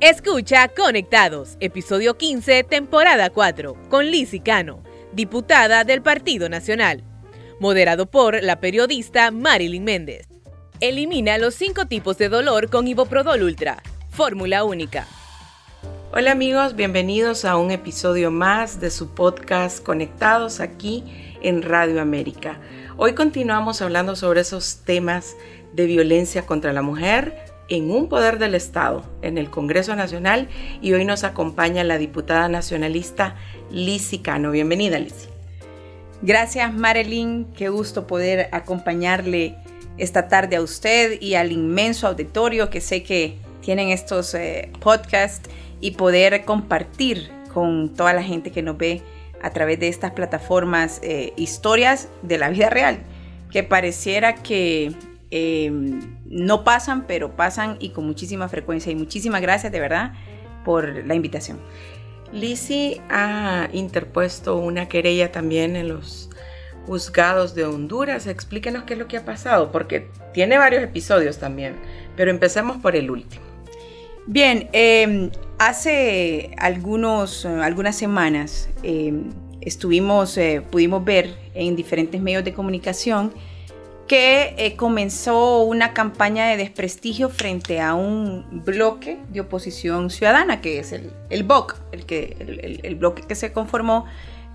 Escucha Conectados, episodio 15, temporada 4, con Lizzie Cano, diputada del Partido Nacional. Moderado por la periodista Marilyn Méndez. Elimina los cinco tipos de dolor con Iboprodol Ultra. Fórmula única. Hola amigos, bienvenidos a un episodio más de su podcast Conectados aquí en Radio América. Hoy continuamos hablando sobre esos temas de violencia contra la mujer en un poder del Estado, en el Congreso Nacional, y hoy nos acompaña la diputada nacionalista Lizzie Cano. Bienvenida, Lizzie. Gracias, Marilyn. Qué gusto poder acompañarle esta tarde a usted y al inmenso auditorio que sé que tienen estos eh, podcasts y poder compartir con toda la gente que nos ve a través de estas plataformas eh, historias de la vida real, que pareciera que Em, no pasan, pero pasan y con muchísima frecuencia. Y muchísimas gracias de verdad por la invitación. Lizzie ha interpuesto una querella también en los juzgados de Honduras. Explíquenos qué es lo que ha pasado, porque tiene varios episodios también, pero empecemos por el último. Bien, em, hace algunos, algunas semanas em, estuvimos, eh, pudimos ver en diferentes medios de comunicación que eh, comenzó una campaña de desprestigio frente a un bloque de oposición ciudadana, que es el, el BOC, el, que, el, bloque que se conformó,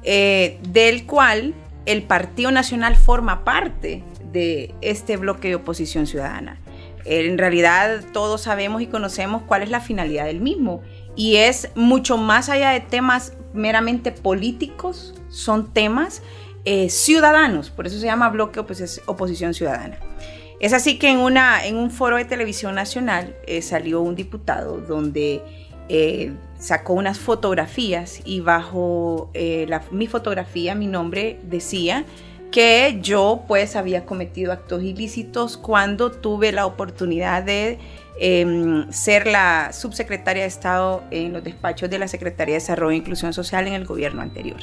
eh, del cual el Partido Nacional forma parte de este bloque de oposición ciudadana. En realidad todos sabemos y conocemos cuál es la finalidad del mismo y es mucho más allá de temas meramente políticos, son temas eh, ciudadanos, por eso se llama bloque oposición ciudadana. Es así que en, una, en un foro de televisión nacional eh, salió un diputado donde eh, sacó unas fotografías y bajo mi fotografía, mi nombre decía que yo pues había cometido actos ilícitos cuando tuve la oportunidad de em, ser la subsecretaria de Estado en los despachos de la Secretaría de Desarrollo e Inclusión Social en el gobierno anterior.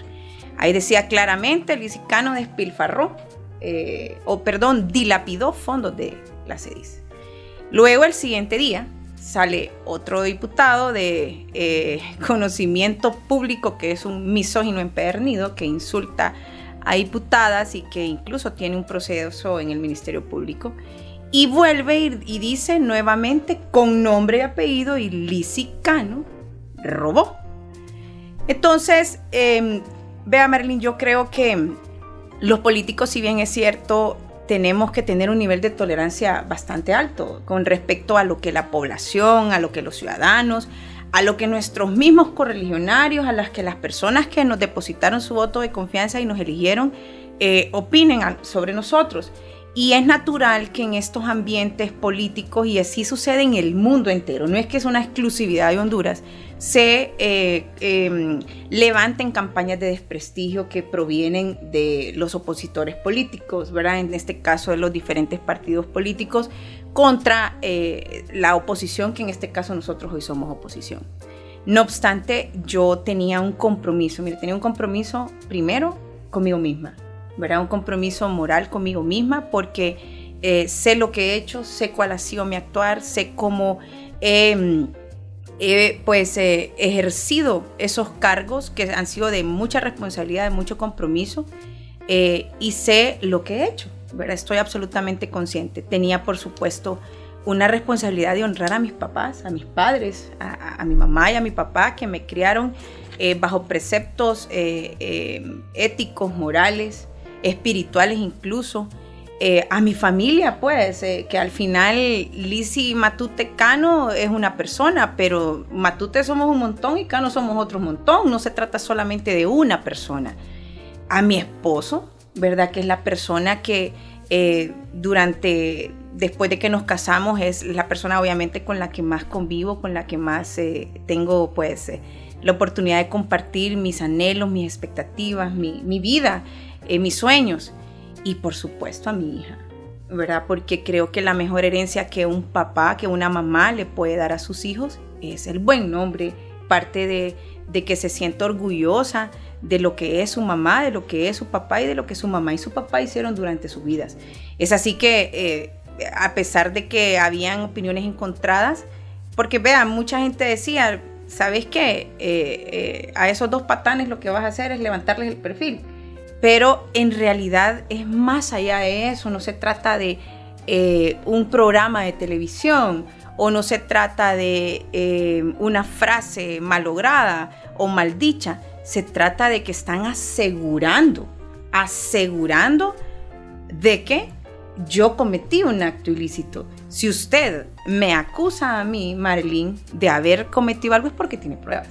Ahí decía claramente, el licicano despilfarró, eh, o perdón, dilapidó fondos de la CEDIS. Luego, el siguiente día, sale otro diputado de eh, conocimiento público que es un misógino empedernido que insulta a diputadas y que incluso tiene un proceso en el Ministerio Público. Y vuelve y, dice nuevamente con nombre y apellido y Licicano robó. Entonces, em, Vea, Marilyn, yo creo que los políticos, si bien es cierto, tenemos que tener un nivel de tolerancia bastante alto con respecto a lo que la población, a lo que los ciudadanos, a lo que nuestros mismos correligionarios, a las que las personas que nos depositaron su voto de confianza y nos eligieron, eh, opinen sobre nosotros. Y es natural que en estos ambientes políticos, y así sucede en el mundo entero, no es que es una exclusividad de Honduras, se eh, em, levanten campañas de desprestigio que provienen de los opositores políticos, ¿verdad? En este caso de los diferentes partidos políticos, contra eh, la oposición, que en este caso nosotros hoy somos oposición. No obstante, yo tenía un compromiso, mire, tenía un compromiso primero conmigo misma, un compromiso moral conmigo misma porque eh, sé lo que he hecho, sé cuál ha sido mi actuar, sé cómo he pues, eh, ejercido esos cargos que han sido de mucha responsabilidad, de mucho compromiso eh, y sé lo que he hecho. Estoy absolutamente consciente. Tenía, por supuesto, una responsabilidad de honrar a mis papás, a mis padres, a, mi mamá y a mi papá que me criaron bajo preceptos éticos, morales, espirituales incluso, eh, a mi familia, pues, eh, que al final Lisi Matute Cano es una persona, pero Matute somos un montón y Cano somos otro montón, no se trata solamente de una persona. A mi esposo, ¿verdad? Que es la persona que eh, durante, después de que nos casamos, es la persona obviamente con la que más convivo, con la que más tengo, pues, la oportunidad de compartir mis anhelos, mis expectativas, mi, mi vida mis sueños y por supuesto a mi hija, ¿verdad? Porque creo que la mejor herencia que un papá, que una mamá le puede dar a sus hijos es el buen nombre, parte de, que se sienta orgullosa de lo que es su mamá, de lo que es su papá y de lo que su mamá y su papá hicieron durante sus vidas. Es así que, eh, a pesar de que habían opiniones encontradas, porque vean, mucha gente decía, ¿sabes qué? Eh, eh, a esos dos patanes lo que vas a hacer es levantarles el perfil. Pero en realidad es más allá de eso, no se trata de eh, un programa de televisión o no se trata de una frase malograda o maldicha, se trata de que están asegurando, asegurando de que yo cometí un acto ilícito. Si usted me acusa a mí, Marilyn, de haber cometido algo es porque tiene pruebas.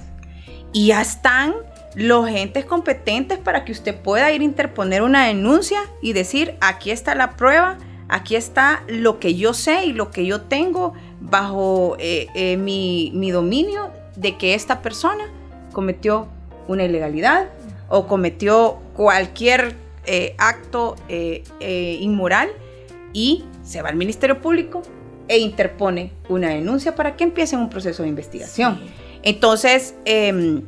Y ya están los entes competentes para que usted pueda ir a interponer una denuncia y decir, aquí está la prueba, aquí está lo que yo sé y lo que yo tengo bajo eh, eh, mi, dominio de que esta persona cometió una ilegalidad o cometió cualquier eh, acto inmoral y se va al Ministerio Público e interpone una denuncia para que empiece un proceso de investigación. Entonces, em,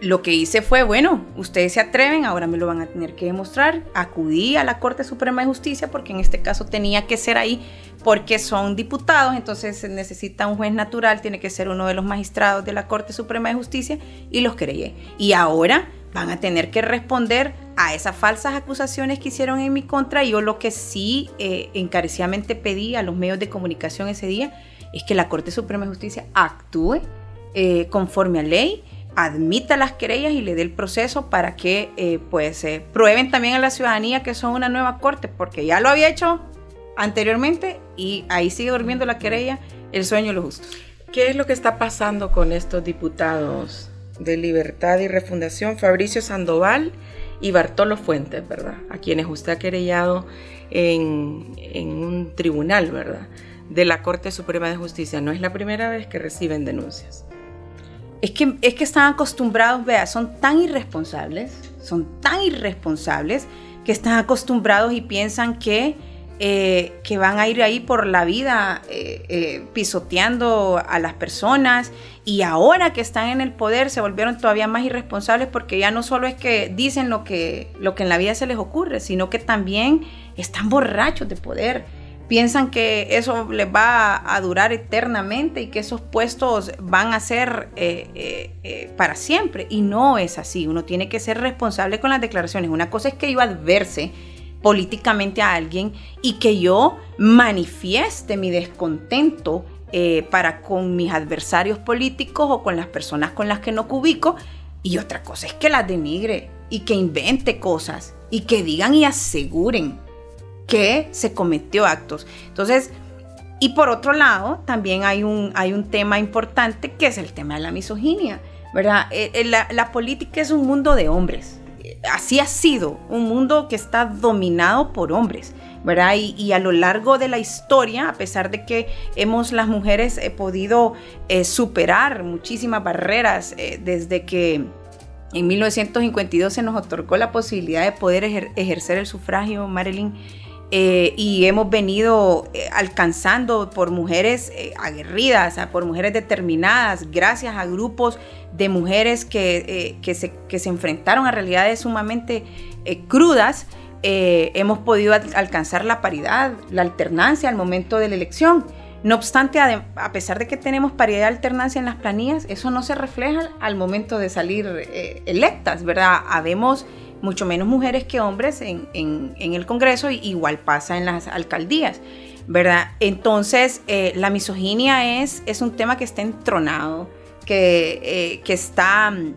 lo que hice fue, bueno, ustedes se atreven, ahora me lo van a tener que demostrar. Acudí a la Corte Suprema de Justicia porque en este caso tenía que ser ahí porque son diputados, entonces se necesita un juez natural, tiene que ser uno de los magistrados de la Corte Suprema de Justicia y los creí. Y ahora van a tener que responder a esas falsas acusaciones que hicieron en mi contra. Yo lo que sí eh, encarecidamente pedí a los medios de comunicación ese día es que la Corte Suprema de Justicia actúe eh, conforme a ley, admita las querellas y le dé el proceso para que eh, pues prueben también a la ciudadanía que son una nueva corte, porque ya lo había hecho anteriormente y ahí sigue durmiendo la querella, el sueño de los justos. ¿Qué es lo que está pasando con estos diputados? de Libertad y Refundación, Fabricio Sandoval y Bartolo Fuentes, ¿verdad? A quienes usted ha querellado en, un tribunal, ¿verdad? De la Corte Suprema de Justicia. No es la primera vez que reciben denuncias. Es que, es que están acostumbrados, vea, son tan irresponsables, son tan irresponsables que están acostumbrados y piensan que eh, que van a ir ahí por la vida eh, eh, pisoteando a las personas y ahora que están en el poder se volvieron todavía más irresponsables porque ya no solo es que dicen lo que, lo que en la vida se les ocurre, sino que también están borrachos de poder. Piensan que eso les va a durar eternamente y que esos puestos van a ser para siempre. Y no es así. Uno tiene que ser responsable con las declaraciones. Una cosa es que yo adverse políticamente a alguien y que yo manifieste mi descontento eh, para con mis adversarios políticos o con las personas con las que no cubico. Y otra cosa es que las denigre y que invente cosas y que digan y aseguren que se cometió actos. Entonces, y por otro lado, también hay un, hay un tema importante que es el tema de la misoginia, ¿verdad? Eh, eh, la política es un mundo de hombres así ha sido, un mundo que está dominado por hombres. ¿verdad? Y, a lo largo de la historia, a pesar de que hemos las mujeres he podido eh, superar muchísimas barreras eh, desde que en 1952 se nos otorgó la posibilidad de poder ejercer el sufragio, Marilyn, eh, y hemos venido eh, alcanzando por mujeres eh, aguerridas, por mujeres determinadas, gracias a grupos de mujeres que, que, se, que se, enfrentaron a realidades sumamente crudas, hemos podido alcanzar la paridad, la alternancia al momento de la elección. No obstante, a pesar de que tenemos paridad de alternancia en las planillas, eso no se refleja al momento de salir electas, ¿verdad? Habemos mucho menos mujeres que hombres en, el Congreso, y igual pasa en las alcaldías, ¿verdad? Entonces, eh, la misoginia es, es un tema que está entronado, que, eh, que está mm,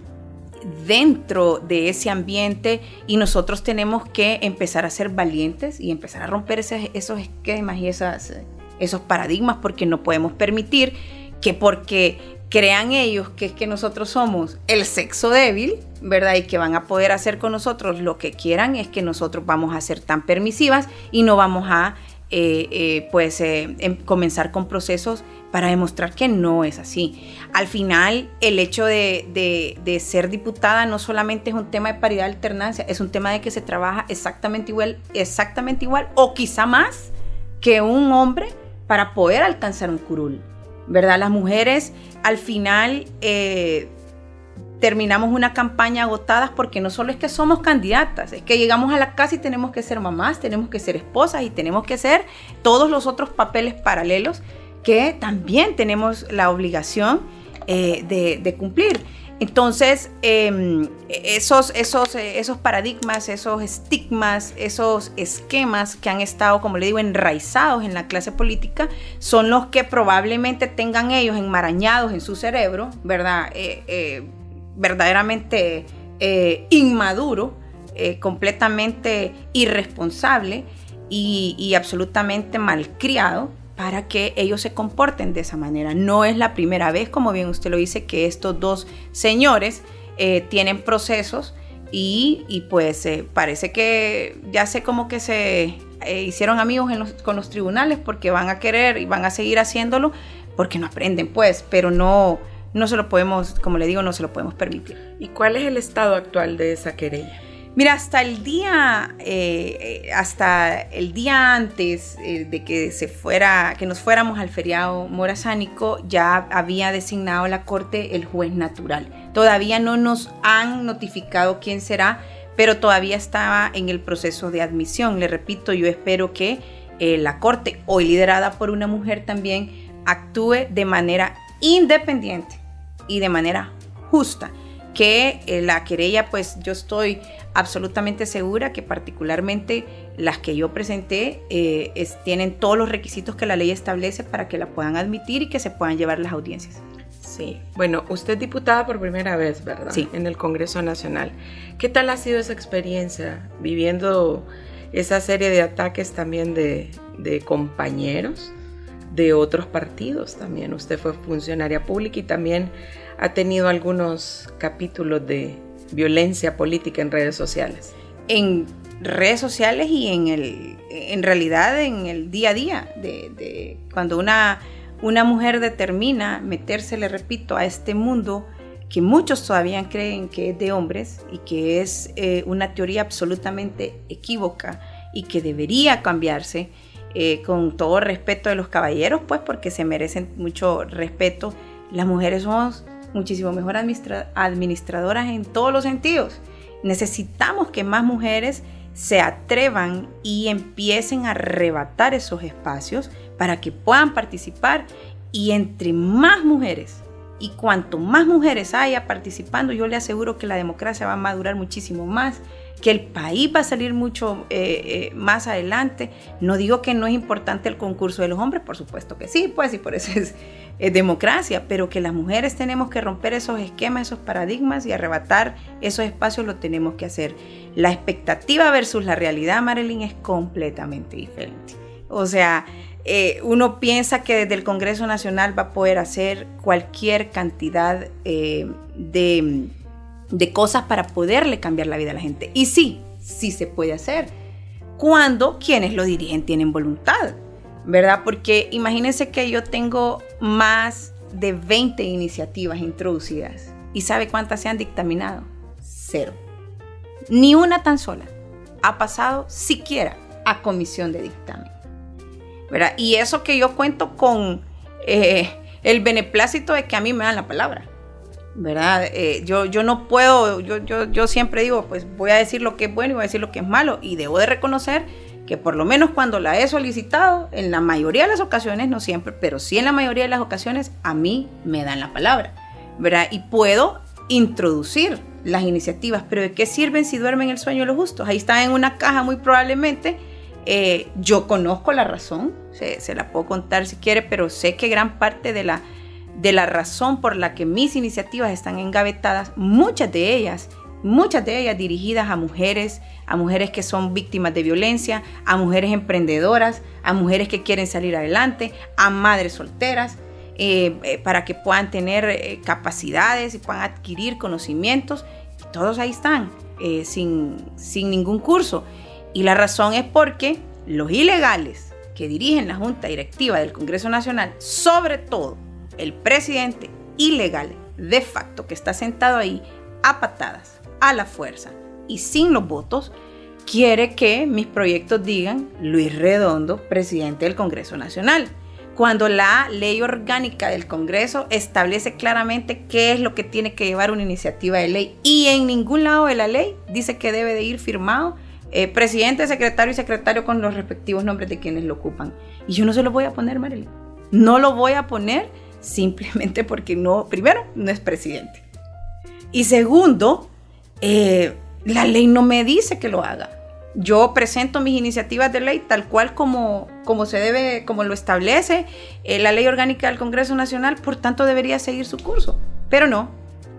dentro de ese ambiente y nosotros tenemos que empezar a ser valientes y empezar a romper esos esquemas y esos paradigmas porque no podemos permitir que porque crean ellos que es que nosotros somos el sexo débil, ¿verdad? Y que van a poder hacer con nosotros lo que quieran, es que nosotros vamos a ser tan permisivas y no vamos a, eh, eh, pues, eh, em, comenzar con procesos para demostrar que no es así. Al final, el hecho de, ser diputada no solamente es un tema de paridad de alternancia, es un tema de que se trabaja exactamente igual, exactamente igual o quizá más que un hombre para poder alcanzar un curul. ¿Verdad? Las mujeres al final eh, terminamos una campaña agotadas porque no solo es que somos candidatas, es que llegamos a la casa y tenemos que ser mamás, tenemos que ser esposas y tenemos que ser todos los otros papeles paralelos que también tenemos la obligación eh, de, cumplir. Entonces, em, esos, esos, eh, esos paradigmas, esos estigmas, esos esquemas que han estado, como le digo, enraizados en la clase política, son los que probablemente tengan ellos enmarañados en su cerebro, ¿verdad? Eh, verdaderamente inmaduro, completamente irresponsable y, y absolutamente malcriado para que ellos se comporten de esa manera. No es la primera vez, como bien usted lo dice, que estos dos señores eh, tienen procesos y, pues eh, parece que ya sé como que se eh, hicieron amigos con los tribunales porque van a querer y van a seguir haciéndolo porque no aprenden pues, pero no, no se lo podemos, como le digo, no se lo podemos permitir. ¿Y cuál es el estado actual de esa querella? Mira, hasta el día, eh, hasta el día antes eh, de que se fuera, que nos fuéramos al feriado morazánico, ya había designado la corte el juez natural. Todavía no nos han notificado quién será, pero todavía estaba en el proceso de admisión. Le repito, yo espero que eh, la corte, hoy liderada por una mujer también, actúe de manera independiente y de manera justa que la querella, pues yo estoy absolutamente segura que particularmente las que yo presenté eh, tienen todos los requisitos que la ley establece para que la puedan admitir y que se puedan llevar las audiencias. Sí, bueno, usted es diputada por primera vez, ¿verdad? Sí. En el Congreso Nacional. ¿Qué tal ha sido esa experiencia viviendo esa serie de ataques también de, de compañeros de otros partidos también? Usted fue funcionaria pública y también ha tenido algunos capítulos de violencia política en redes sociales? En redes sociales y en el en realidad en el día a día de, cuando una una mujer determina meterse, le repito, a este mundo que muchos todavía creen que es de hombres y que es eh, una teoría absolutamente equívoca y que debería cambiarse eh, con todo respeto de los caballeros, pues porque se merecen mucho respeto. Las mujeres somos muchísimo mejor administradoras en todos los sentidos. Necesitamos que más mujeres se atrevan y empiecen a arrebatar esos espacios para que puedan participar y entre más mujeres y cuanto más mujeres haya participando, yo le aseguro que la democracia va a madurar muchísimo más, que el país va a salir mucho eh, eh, más adelante. No digo que no es importante el concurso de los hombres, por supuesto que sí, pues y por eso es democracia, pero que las mujeres tenemos que romper esos esquemas, esos paradigmas y arrebatar esos espacios lo tenemos que hacer. La expectativa versus la realidad, Marilyn, es completamente diferente. O sea, eh, uno piensa que desde el Congreso Nacional va a poder hacer cualquier cantidad de, de cosas para poderle cambiar la vida a la gente. Y sí, sí se puede hacer cuando quienes lo dirigen tienen voluntad. ¿verdad? Porque imagínense que yo tengo más de 20 iniciativas introducidas. ¿Y sabe cuántas se han dictaminado? Cero. Ni una tan sola ha pasado siquiera a comisión de dictamen. ¿verdad? Y eso que yo cuento con eh, el beneplácito de que a mí me dan la palabra. ¿Verdad? Eh, yo, yo no puedo, yo, yo, yo siempre digo, pues voy a decir lo que es bueno y voy a decir lo que es malo. Y debo de reconocer que por lo menos cuando la he solicitado, en la mayoría de las ocasiones, no siempre, pero sí en la mayoría de las ocasiones, a mí me dan la palabra, ¿verdad? Y puedo introducir las iniciativas, pero ¿de qué sirven si duermen el sueño de los justos? Ahí está en una caja muy probablemente. Eh, yo conozco la razón, se, se, la puedo contar si quiere, pero sé que gran parte de la, de la razón por la que mis iniciativas están engavetadas, muchas de ellas muchas de ellas dirigidas a mujeres, a mujeres que son víctimas de violencia, a mujeres emprendedoras, a mujeres que quieren salir adelante, a madres solteras, eh, eh, para que puedan tener eh, capacidades y puedan adquirir conocimientos. Todos ahí están, sin, sin ningún curso. Y la razón es porque los ilegales que dirigen la Junta Directiva del Congreso Nacional, sobre todo el presidente ilegal de facto que está sentado ahí a patadas, a la fuerza y sin los votos, quiere que mis proyectos digan Luis Redondo, presidente del Congreso Nacional. Cuando la ley orgánica del Congreso establece claramente qué es lo que tiene que llevar una iniciativa de ley y en ningún lado de la ley dice que debe de ir firmado eh, presidente, secretario y secretario con los respectivos nombres de quienes lo ocupan. Y yo no se los voy a poner, Marilyn. No lo voy a poner simplemente porque no, primero, no es presidente. Y segundo, eh, la ley no me dice que lo haga. Yo presento mis iniciativas de ley tal cual como, como se debe, como lo establece eh, la ley orgánica del Congreso Nacional, por tanto debería seguir su curso. Pero no,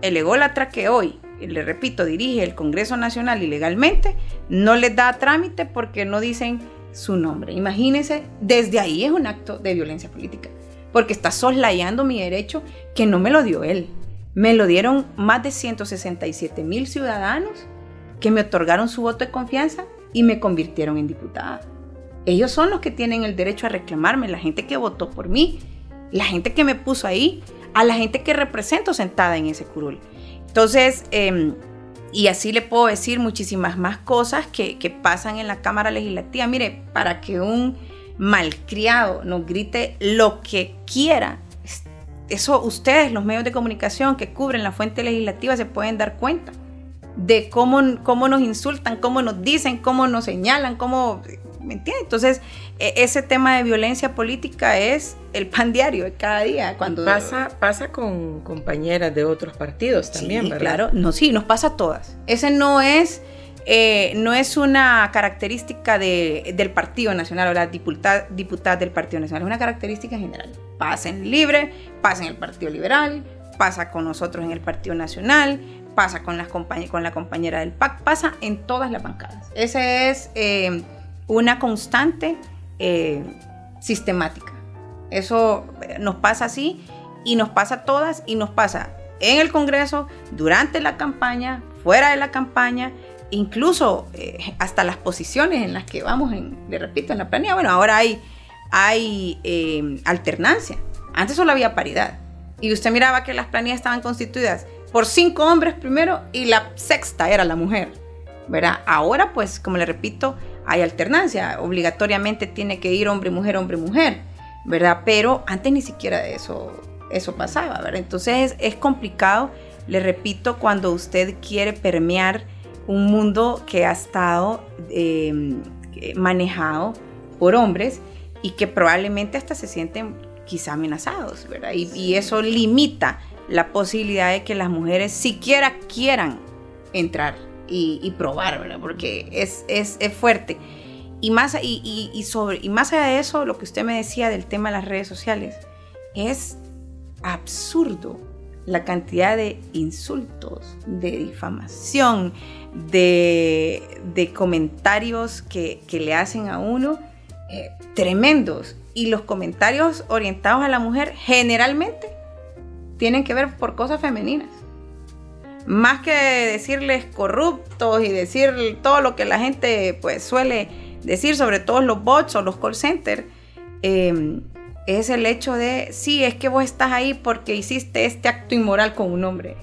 el ególatra que hoy, le repito, dirige el Congreso Nacional ilegalmente, no les da trámite porque no dicen su nombre. Imagínense, desde ahí es un acto de violencia política, porque está soslayando mi derecho que no me lo dio él. Me lo dieron más de 167 mil ciudadanos que me otorgaron su voto de confianza y me convirtieron en diputada. Ellos son los que tienen el derecho a reclamarme, la gente que votó por mí, la gente que me puso ahí, a la gente que represento sentada en ese curul. Entonces, em, y así le puedo decir muchísimas más cosas que, que, pasan en la Cámara Legislativa. Mire, para que un malcriado nos grite lo que quiera, eso ustedes, los medios de comunicación que cubren la fuente legislativa, se pueden dar cuenta de cómo, cómo nos insultan, cómo nos dicen, cómo nos señalan, cómo... ¿Me entiendes? Entonces, e, ese tema de violencia política es el pan diario de cada día. Cuando... Pasa, pasa con compañeras de otros partidos también, sí, ¿verdad? Claro, no, sí, nos pasa a todas. Ese no es, eh, no es una característica de, del Partido Nacional o la diputada, diputada del Partido Nacional, es una característica general. Pasa en Libre, pasa en el Partido Liberal, pasa con nosotros en el Partido Nacional, pasa con, las la compañera del PAC, pasa en todas las bancadas. Esa es eh, una constante eh, sistemática. Eso nos pasa así y nos pasa a todas y nos pasa en el Congreso, durante la campaña, fuera de la campaña, incluso hasta las posiciones en las que vamos, en, le repito, en la planilla. Bueno, ahora hay, hay alternancia. Antes solo había paridad. Y usted miraba que las planillas estaban constituidas por cinco hombres primero y la sexta era la mujer, ¿verdad? Ahora pues, como le repito, hay alternancia, obligatoriamente tiene que ir hombre, mujer, hombre, mujer, ¿verdad? Pero antes ni siquiera eso, eso pasaba, ¿verdad? Entonces es complicado, le repito, cuando usted quiere permear un mundo que ha estado em, manejado por hombres y que probablemente hasta se sienten quizá amenazados, ¿verdad? Y, y eso limita la posibilidad de que las mujeres siquiera quieran entrar y, probar, ¿verdad? Porque es, es, fuerte. Y más, y, sobre, y más allá de eso, lo que usted me decía del tema de las redes sociales, es absurdo la cantidad de insultos, de difamación, de, comentarios que, le hacen a uno eh, tremendos. Y los comentarios orientados a la mujer generalmente tienen que ver por cosas femeninas. Más que decirles corruptos y decir todo lo que la gente pues suele decir, sobre todo los bots o los call centers, em, es el hecho de, sí, es que vos estás ahí porque hiciste este acto inmoral con un hombre.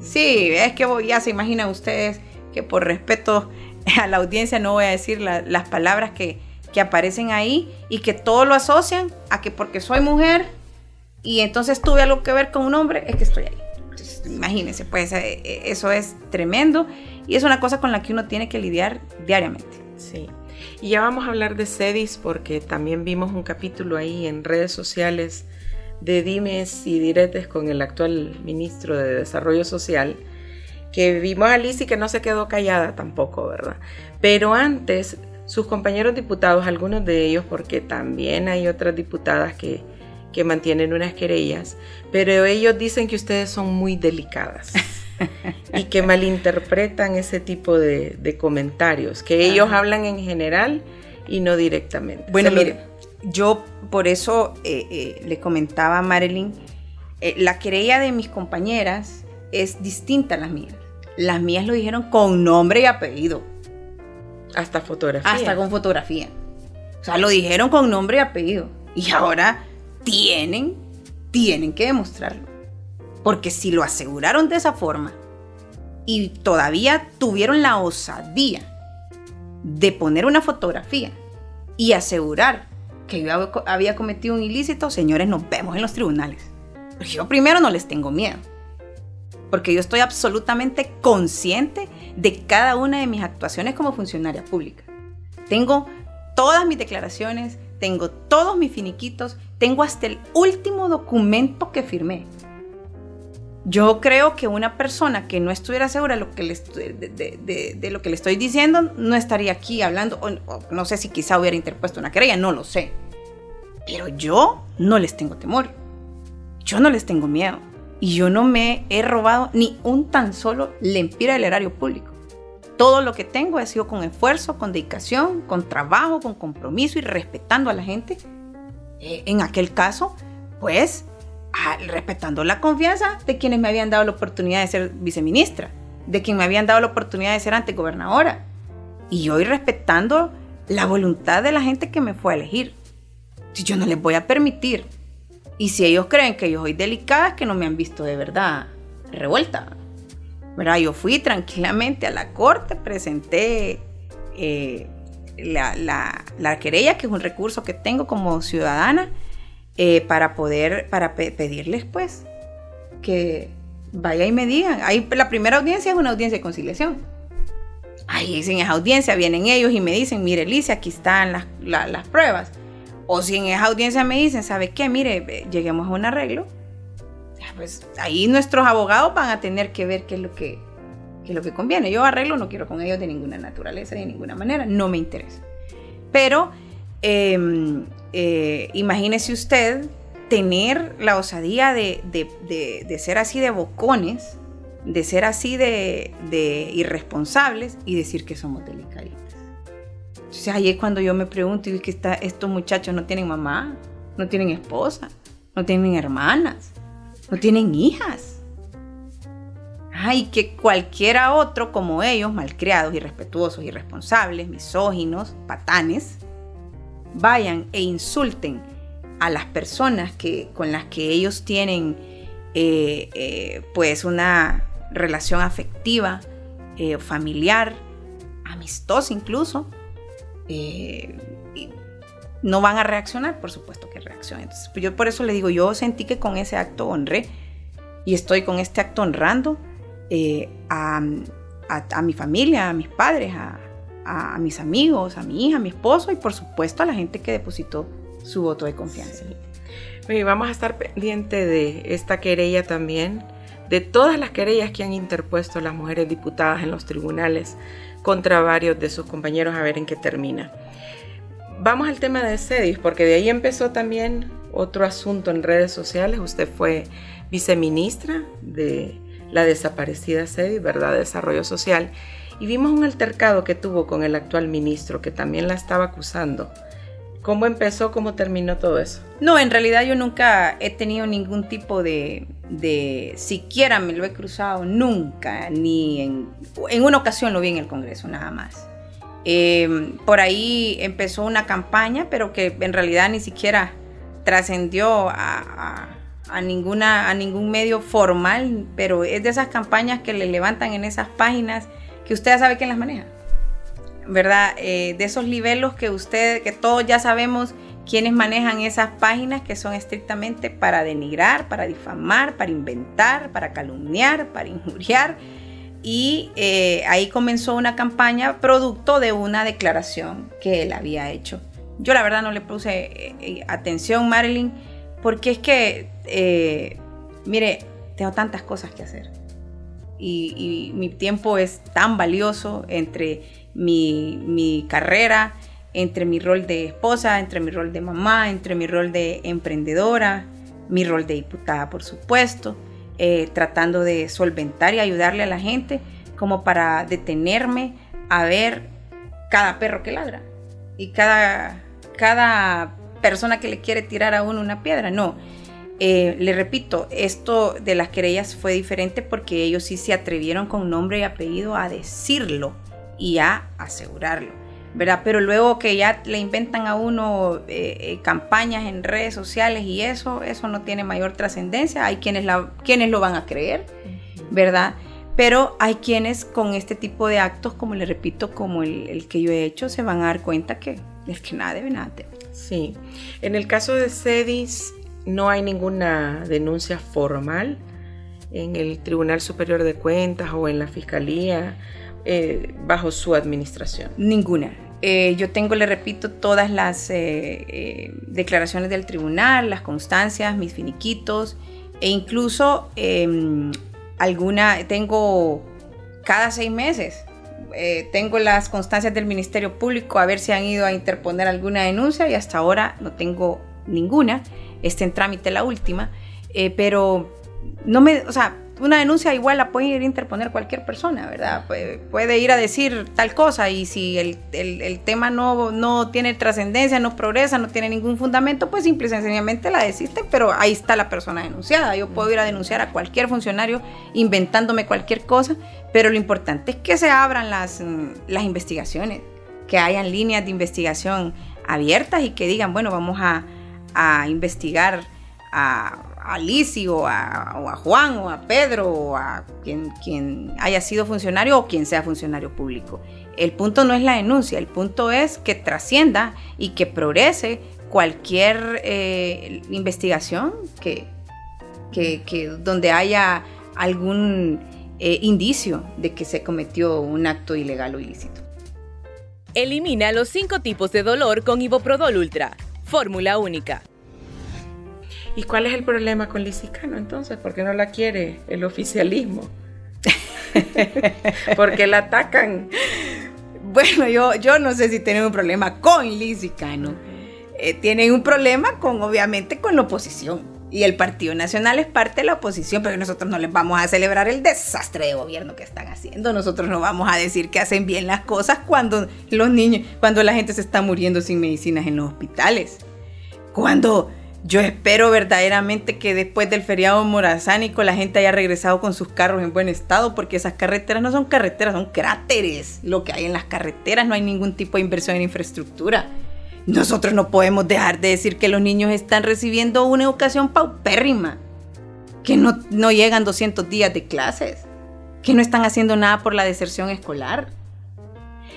Sí, es que vos, ya se imaginan ustedes que por respeto a la audiencia no voy a decir las palabras que, que aparecen ahí y que todo lo asocian a que porque soy mujer y entonces tuve algo que ver con un hombre, es que estoy ahí. imagínense, pues eh, eh, eso es tremendo y es una cosa con la que uno tiene que lidiar diariamente. Sí. Y ya vamos a hablar de CEDIS porque también vimos un capítulo ahí en redes sociales de dimes y diretes con el actual ministro de Desarrollo Social, que vimos a Liz y que no se quedó callada tampoco, ¿verdad? Pero antes, sus compañeros diputados, algunos de ellos, porque también hay otras diputadas que que mantienen unas querellas, pero ellos dicen que ustedes son muy delicadas y que malinterpretan ese tipo de, comentarios, que ellos hablan en general y no directamente. Bueno, mire, yo por eso eh, eh, le comentaba a Marilyn, eh, la querella de mis compañeras es distinta a las mías. Las mías lo dijeron con nombre y apellido. Hasta fotografía. Hasta con fotografía. O sea, lo dijeron con nombre y apellido. Y ahora tienen, tienen que demostrarlo. Porque si lo aseguraron de esa forma y todavía tuvieron la osadía de poner una fotografía y asegurar que yo había cometido un ilícito, señores, nos vemos en los tribunales. Yo primero no les tengo miedo. Porque yo estoy absolutamente consciente de cada una de mis actuaciones como funcionaria pública. Tengo todas mis declaraciones, tengo todos mis finiquitos, tengo hasta el último documento que firmé. Yo creo que una persona que no estuviera segura de lo que le, de, lo que le estoy diciendo no estaría aquí hablando, no sé si quizá hubiera interpuesto una querella, no lo sé. Pero yo no les tengo temor, yo no les tengo miedo y yo no me he robado ni un tan solo lempira del erario público. Todo lo que tengo ha sido con esfuerzo, con dedicación, con trabajo, con compromiso y respetando a la gente. Eh, en aquel caso, pues respetando la confianza de quienes me habían dado la oportunidad de ser viceministra, de quienes me habían dado la oportunidad de ser antegobernadora. Y hoy respetando la voluntad de la gente que me fue a elegir. Yo no les voy a permitir. Y si ellos creen que yo soy delicada, es que no me han visto de verdad revuelta. ¿Verdad? Yo fui tranquilamente a la corte, presenté eh, la, la querella, que es un recurso que tengo como ciudadana, eh, para poder, para pedirles pues que vaya y me digan. Ahí la primera audiencia es una audiencia de conciliación. Ahí en esa audiencia vienen ellos y me dicen, mire Alicia, aquí están las, las pruebas. O si en esa audiencia me dicen, ¿sabe qué? Mire, lleguemos a un arreglo. Pues ahí nuestros abogados van a tener que ver qué es lo que, qué es lo que conviene. Yo arreglo no quiero con ellos de ninguna naturaleza, de ninguna manera, no me interesa. Pero eh, eh, imagínese usted tener la osadía de, ser así de bocones, de ser así de, irresponsables y decir que somos delicaditos. Entonces ahí es cuando yo me pregunto, ¿y que está, estos muchachos no tienen mamá? ¿No tienen esposa? ¿No tienen hermanas? ¿No tienen hijas? Ay, que cualquiera otro como ellos, malcriados, irrespetuosos, irresponsables, misóginos, patanes, vayan e insulten a las personas que, con las que ellos tienen eh, eh, pues una relación afectiva, eh, familiar, amistosa incluso, no van a reaccionar, por supuesto que reaccionan. Entonces, pues yo por eso le digo, yo sentí que con ese acto honré y estoy con este acto honrando a, a, mi familia, a mis padres, a, a, mis amigos, a mi hija, a mi esposo y por supuesto a la gente que depositó su voto de confianza. vamos a estar pendiente de esta querella también, de todas las querellas que han interpuesto las mujeres diputadas en los tribunales contra varios de sus compañeros a ver en qué termina. Vamos al tema de CEDIS, porque de ahí empezó también otro asunto en redes sociales. Usted fue viceministra de la desaparecida CEDIS, ¿verdad? Desarrollo Social y vimos un altercado que tuvo con el actual ministro que también la estaba acusando. ¿Cómo empezó? ¿Cómo terminó todo eso? No, en realidad yo nunca he tenido ningún tipo de, de siquiera me lo he cruzado, nunca, ni en, en una ocasión lo vi en el Congreso, nada más. Eh, por ahí empezó una campaña, pero que en realidad ni siquiera trascendió a, a, ninguna, a ningún medio formal, pero es de esas campañas que le levantan en esas páginas que usted sabe quién las maneja, ¿verdad? Eh, de esos niveles que usted, que todos ya sabemos quiénes manejan esas páginas que son estrictamente para denigrar, para difamar, para inventar, para calumniar, para injuriar. Y eh, ahí comenzó una campaña producto de una declaración que él había hecho. Yo la verdad no le puse eh, atención, Marilyn, porque es que, mire, tengo tantas cosas que hacer y, mi tiempo es tan valioso entre mi, carrera, entre mi rol de esposa, entre mi rol de mamá, entre mi rol de emprendedora, mi rol de diputada, por supuesto, eh, tratando de solventar y ayudarle a la gente como para detenerme a ver cada perro que ladra y cada, cada persona que le quiere tirar a uno una piedra. No, eh, le repito, esto de las querellas fue diferente porque ellos sí se atrevieron con nombre y apellido a decirlo y a asegurarlo, ¿verdad? Pero luego que ya le inventan a uno eh, eh, campañas en redes sociales y eso, eso no tiene mayor trascendencia. Hay quienes, la, quienes lo van a creer, ¿verdad? Pero hay quienes con este tipo de actos, como le repito, como el, el que yo he hecho, se van a dar cuenta que es que nada debe nada Sí, en el caso de Cedis, no hay ninguna denuncia formal en el Tribunal Superior de Cuentas o en la Fiscalía eh, bajo su administración. Ninguna. eh, yo tengo, le repito, todas las eh, eh, declaraciones del tribunal, las constancias, mis finiquitos, e incluso em, alguna, tengo cada seis meses, tengo las constancias del Ministerio Público a ver si han ido a interponer alguna denuncia y hasta ahora no tengo ninguna, está en trámite la última, pero no me, o sea, una denuncia igual la puede ir a interponer cualquier persona, ¿verdad? Puede, ir a decir tal cosa y si el, tema no, no tiene trascendencia, no progresa, no tiene ningún fundamento, pues simple y sencillamente la desiste, pero ahí está la persona denunciada. Yo puedo ir a denunciar a cualquier funcionario inventándome cualquier cosa, pero lo importante es que se abran las, las investigaciones, que hayan líneas de investigación abiertas y que digan, bueno, vamos a, a investigar a a o a, Juan o a Pedro o a quien, quien haya sido funcionario o quien sea funcionario público. El punto no es la denuncia, el punto es que trascienda y que progrese cualquier eh, investigación que, que, donde haya algún eh, indicio de que se cometió un acto ilegal o ilícito. Elimina los cinco tipos de dolor con Iboprodol Ultra. Fórmula única. ¿Y cuál es el problema con Lisicano entonces? ¿Por qué no la quiere el oficialismo? Porque la atacan. Bueno, yo, yo no sé si tienen un problema con Lisicano. Eh, tienen un problema con, obviamente, con la oposición. Y el Partido Nacional es parte de la oposición, pero nosotros no les vamos a celebrar el desastre de gobierno que están haciendo. Nosotros no vamos a decir que hacen bien las cosas cuando los niños, cuando la gente se está muriendo sin medicinas en los hospitales. Cuando yo espero verdaderamente que después del feriado morazánico la gente haya regresado con sus carros en buen estado, porque esas carreteras no son carreteras, son cráteres. Lo que hay en las carreteras, no hay ningún tipo de inversión en infraestructura. Nosotros no podemos dejar de decir que los niños están recibiendo una educación paupérrima, que no, no llegan 200 días de clases, que no están haciendo nada por la deserción escolar.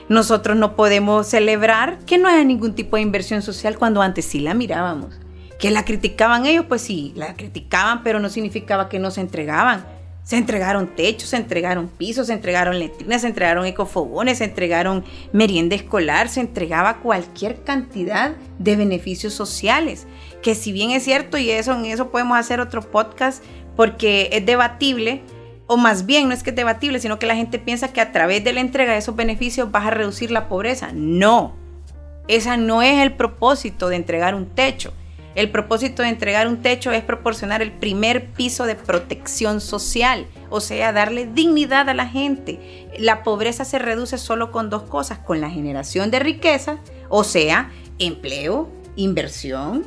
Nosotros no podemos celebrar que no haya ningún tipo de inversión social cuando antes sí la mirábamos. Que la criticaban ellos, pues sí, la criticaban, pero no significaba que no se entregaban. Se entregaron techos, se entregaron pisos, se entregaron letrinas, se entregaron ecofogones, se entregaron merienda escolar, se entregaba cualquier cantidad de beneficios sociales. Que si bien es cierto, y eso en eso podemos hacer otro podcast, porque es debatible, o más bien no es que es debatible, sino que la gente piensa que a través de la entrega de esos beneficios vas a reducir la pobreza. No, ese no es el propósito de entregar un techo. El propósito de entregar un techo es proporcionar el primer piso de protección social, o sea, darle dignidad a la gente. La pobreza se reduce solo con dos cosas, con la generación de riqueza, o sea, empleo, inversión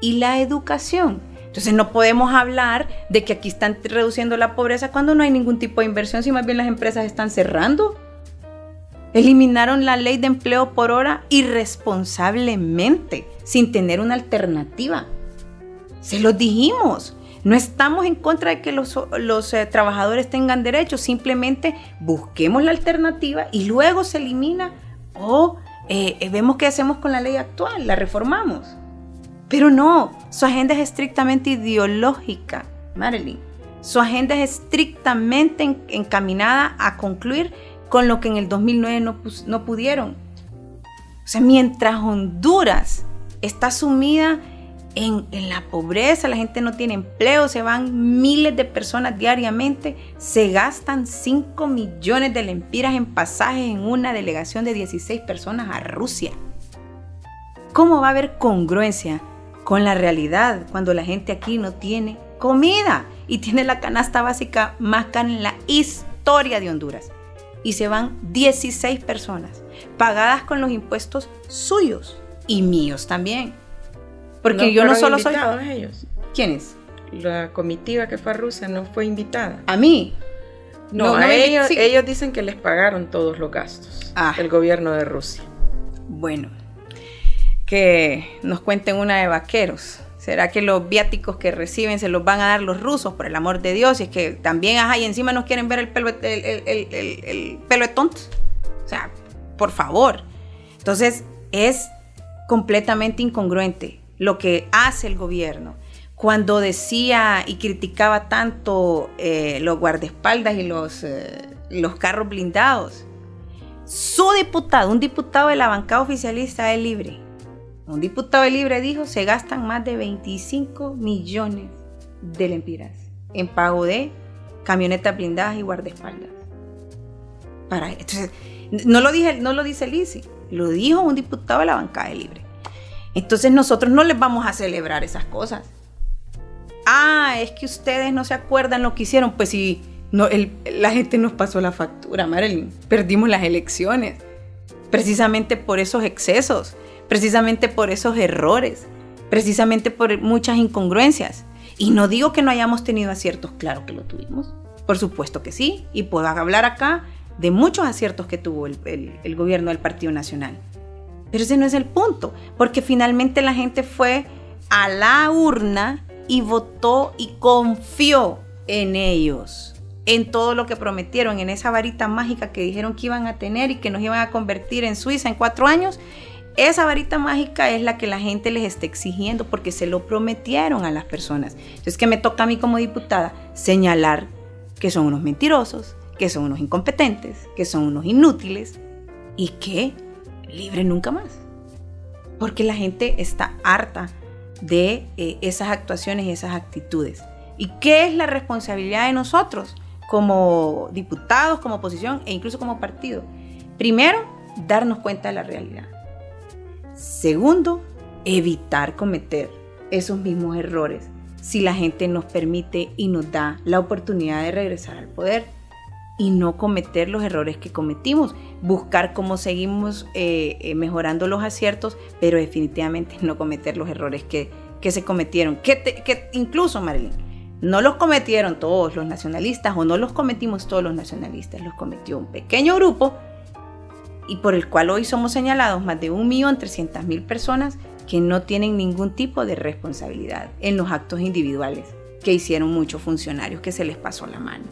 y la educación. Entonces no podemos hablar de que aquí están reduciendo la pobreza cuando no hay ningún tipo de inversión, si más bien las empresas están cerrando. Eliminaron la ley de empleo por hora irresponsablemente, sin tener una alternativa. Se lo dijimos. No estamos en contra de que los, eh, trabajadores tengan derechos, simplemente busquemos la alternativa y luego se elimina o eh, vemos qué hacemos con la ley actual, la reformamos. Pero no, su agenda es estrictamente ideológica, Marilyn. Su agenda es estrictamente encaminada a concluir con lo que en el 2009 no, pudieron. O sea, mientras Honduras está sumida en, la pobreza, la gente no tiene empleo, se van miles de personas diariamente, se gastan 5 millones de lempiras en pasajes en una delegación de 16 personas a Rusia. ¿Cómo va a haber congruencia con la realidad cuando la gente aquí no tiene comida y tiene la canasta básica más cara en la historia de Honduras? Y se van 16 personas, pagadas con los impuestos suyos y míos también. Porque yo no solo soy... ellos. ¿Quiénes? La comitiva que fue a Rusia no fue invitada. ¿A mí? No, a ellos, ellos dicen que les pagaron todos los gastos. Ah. El gobierno de Rusia. Bueno, que nos cuenten una de vaqueros. ¿Será que los viáticos que reciben se los van a dar los rusos, por el amor de Dios? Y es que también, ajá, y encima nos quieren ver el pelo, el, pelo de tontos. O sea, por favor. Entonces, es completamente incongruente lo que hace el gobierno. Cuando decía y criticaba tanto eh, los guardaespaldas y los, eh, los carros blindados, su diputado, un diputado de la bancada oficialista de Libre, un diputado Libre dijo, se gastan más de 25 millones de lempiras en pago de camionetas blindadas y guardaespaldas. Para, no lo, no lo dice Lisi, lo dijo un diputado de la bancada de Libre. Entonces nosotros no les vamos a celebrar esas cosas. Ah, es que ustedes no se acuerdan lo que hicieron. Pues sí, no, la gente nos pasó la factura, Marilyn. Perdimos las elecciones. Precisamente por esos excesos, precisamente por esos errores, precisamente por muchas incongruencias. Y no digo que no hayamos tenido aciertos, claro que lo tuvimos. Por supuesto que sí. Y puedo hablar acá de muchos aciertos que tuvo el gobierno del Partido Nacional. Pero ese no es el punto, porque finalmente la gente fue a la urna y votó y confió en ellos, en todo lo que prometieron, en esa varita mágica que dijeron que iban a tener y que nos iban a convertir en Suiza en cuatro años. Esa varita mágica es la que la gente les está exigiendo porque se lo prometieron a las personas. Entonces, que me toca a mí como diputada señalar que son unos mentirosos, que son unos incompetentes, que son unos inútiles y que libre nunca más. Porque la gente está harta de eh, esas actuaciones y esas actitudes. ¿Y qué es la responsabilidad de nosotros como diputados, como oposición e incluso como partido? Primero, darnos cuenta de la realidad. Segundo, evitar cometer esos mismos errores si la gente nos permite y nos da la oportunidad de regresar al poder y no cometer los errores que cometimos, buscar cómo seguimos eh, eh, mejorando los aciertos, pero definitivamente no cometer los errores que, se cometieron, que, que incluso Marilyn, no los cometieron todos los nacionalistas o no los cometimos todos los nacionalistas, los cometió un pequeño grupo y por el cual hoy somos señalados más de 1.300.000 personas que no tienen ningún tipo de responsabilidad en los actos individuales que hicieron muchos funcionarios que se les pasó la mano.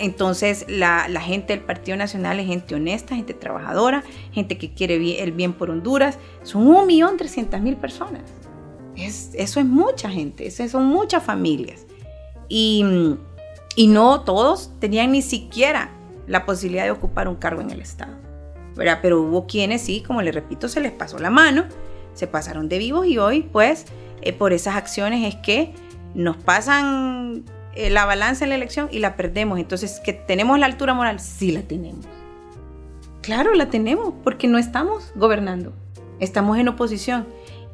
Entonces la, gente del Partido Nacional es gente honesta, gente trabajadora, gente que quiere el bien por Honduras. Son 1.300.000 personas. eso es mucha gente, eso son muchas familias. Y, no todos tenían ni siquiera la posibilidad de ocupar un cargo en el Estado. Pero hubo quienes sí, como les repito, se les pasó la mano, se pasaron de vivos y hoy pues eh, por esas acciones es que nos pasan eh, la balanza en la elección y la perdemos. Entonces, ¿que tenemos la altura moral? Sí la tenemos. Claro, la tenemos, porque no estamos gobernando, estamos en oposición.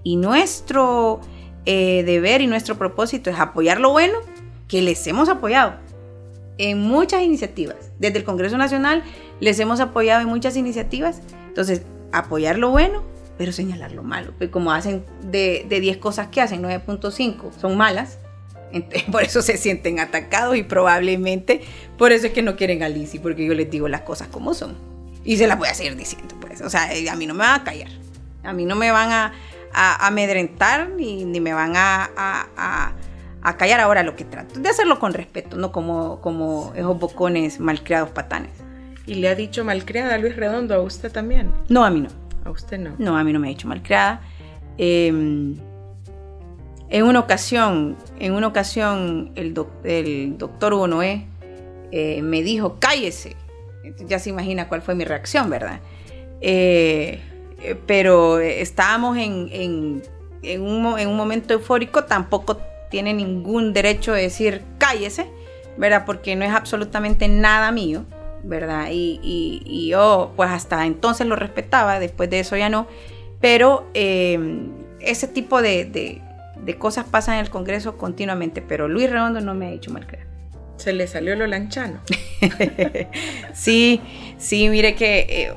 Y nuestro eh, deber y nuestro propósito es apoyar lo bueno que les hemos apoyado en muchas iniciativas. Desde el Congreso Nacional les hemos apoyado en muchas iniciativas. Entonces, apoyar lo bueno, pero señalar lo malo. Pues como hacen de, de 10 cosas que hacen, 9.5 son malas, por eso se sienten atacados y probablemente por eso es que no quieren a Lizzie, porque yo les digo las cosas como son. Y se las voy a seguir diciendo, pues. O sea, eh, a mí no me van a callar. A mí no me van a, amedrentar ni, ni, me van a, callar ahora lo que trato. De hacerlo con respeto, no como, como esos bocones malcriados patanes. ¿Y le ha dicho malcriada a Luis Redondo a usted también? No, a mí no. ¿A usted no? No, a mí no me ha dicho malcriada. Eh, en una ocasión, en una ocasión el, doctor Hugo Noé eh, me dijo, cállese. Ya se imagina cuál fue mi reacción, ¿verdad? Eh, eh, pero estábamos en, un, momento eufórico, tampoco tiene ningún derecho de decir cállese, ¿verdad? Porque no es absolutamente nada mío, ¿verdad? Y, yo pues hasta entonces lo respetaba, después de eso ya no, pero ese tipo de, de cosas pasan en el Congreso continuamente, pero Luis Redondo no me ha dicho mal Se le salió lo lanchano. sí, sí, mire que, eh,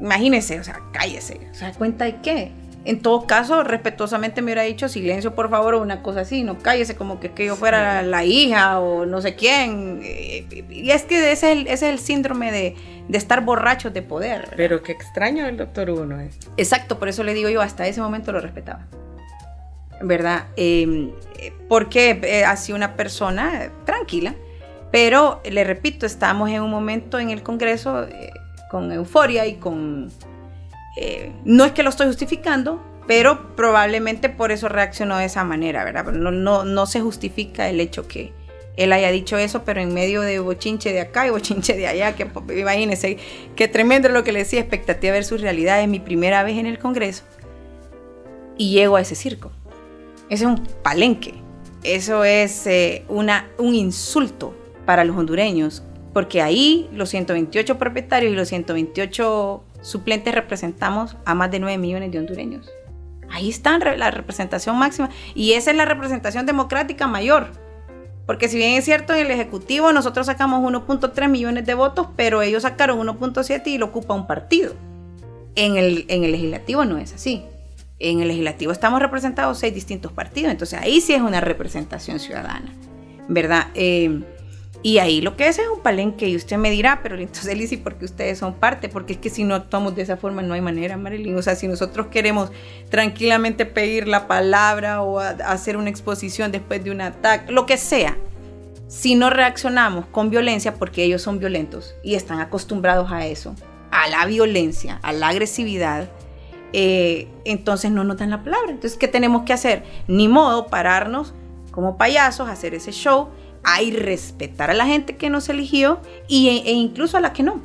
imagínese, o sea, cállese, o sea, ¿cuenta de qué? En todo caso, respetuosamente me hubiera dicho silencio, por favor, o una cosa así, no cállese como que, que yo fuera la hija o no sé quién. Eh, y es que ese es el, es el síndrome de, de, estar borrachos de poder. Pero qué extraño el doctor Uno es. Exacto, por eso le digo yo, hasta ese momento lo respetaba. ¿verdad? Em, porque eh, ha sido una persona tranquila, pero le repito, estamos en un momento en el Congreso eh, con euforia y con... Eh, no es que lo estoy justificando, pero probablemente por eso reaccionó de esa manera, ¿verdad? No, no, no se justifica el hecho que, él haya dicho eso, pero en medio de bochinche de acá y bochinche de allá, que imagínense, qué tremendo lo que le decía, expectativa de ver su realidad, es mi primera vez en el Congreso y llego a ese circo. Ese es un palenque, eso es eh, una, un insulto para los hondureños, porque ahí los 128 propietarios y los 128 suplentes representamos a más de 9 millones de hondureños. Ahí está la representación máxima y esa es la representación democrática mayor. Porque si bien es cierto, en el Ejecutivo nosotros sacamos 1.3 millones de votos, pero ellos sacaron 1.7 y lo ocupa un partido. En el, en el Legislativo no es así. En el Legislativo estamos representados seis distintos partidos, entonces ahí sí es una representación ciudadana, ¿verdad? Eh, y ahí lo que es es un palenque y usted me dirá, pero entonces Lizy, ¿por qué ustedes son parte? Porque es que si no actuamos de esa forma no hay manera, Marilyn. O sea, si nosotros queremos tranquilamente pedir la palabra o hacer una exposición después de un ataque, lo que sea, si no reaccionamos con violencia, porque ellos son violentos y están acostumbrados a eso, a la violencia, a la agresividad, eh, entonces no nos dan la palabra. Entonces, ¿qué tenemos que hacer? Ni modo pararnos como payasos, hacer ese show hay respetar a la gente que nos eligió y, e, e, incluso a la que no,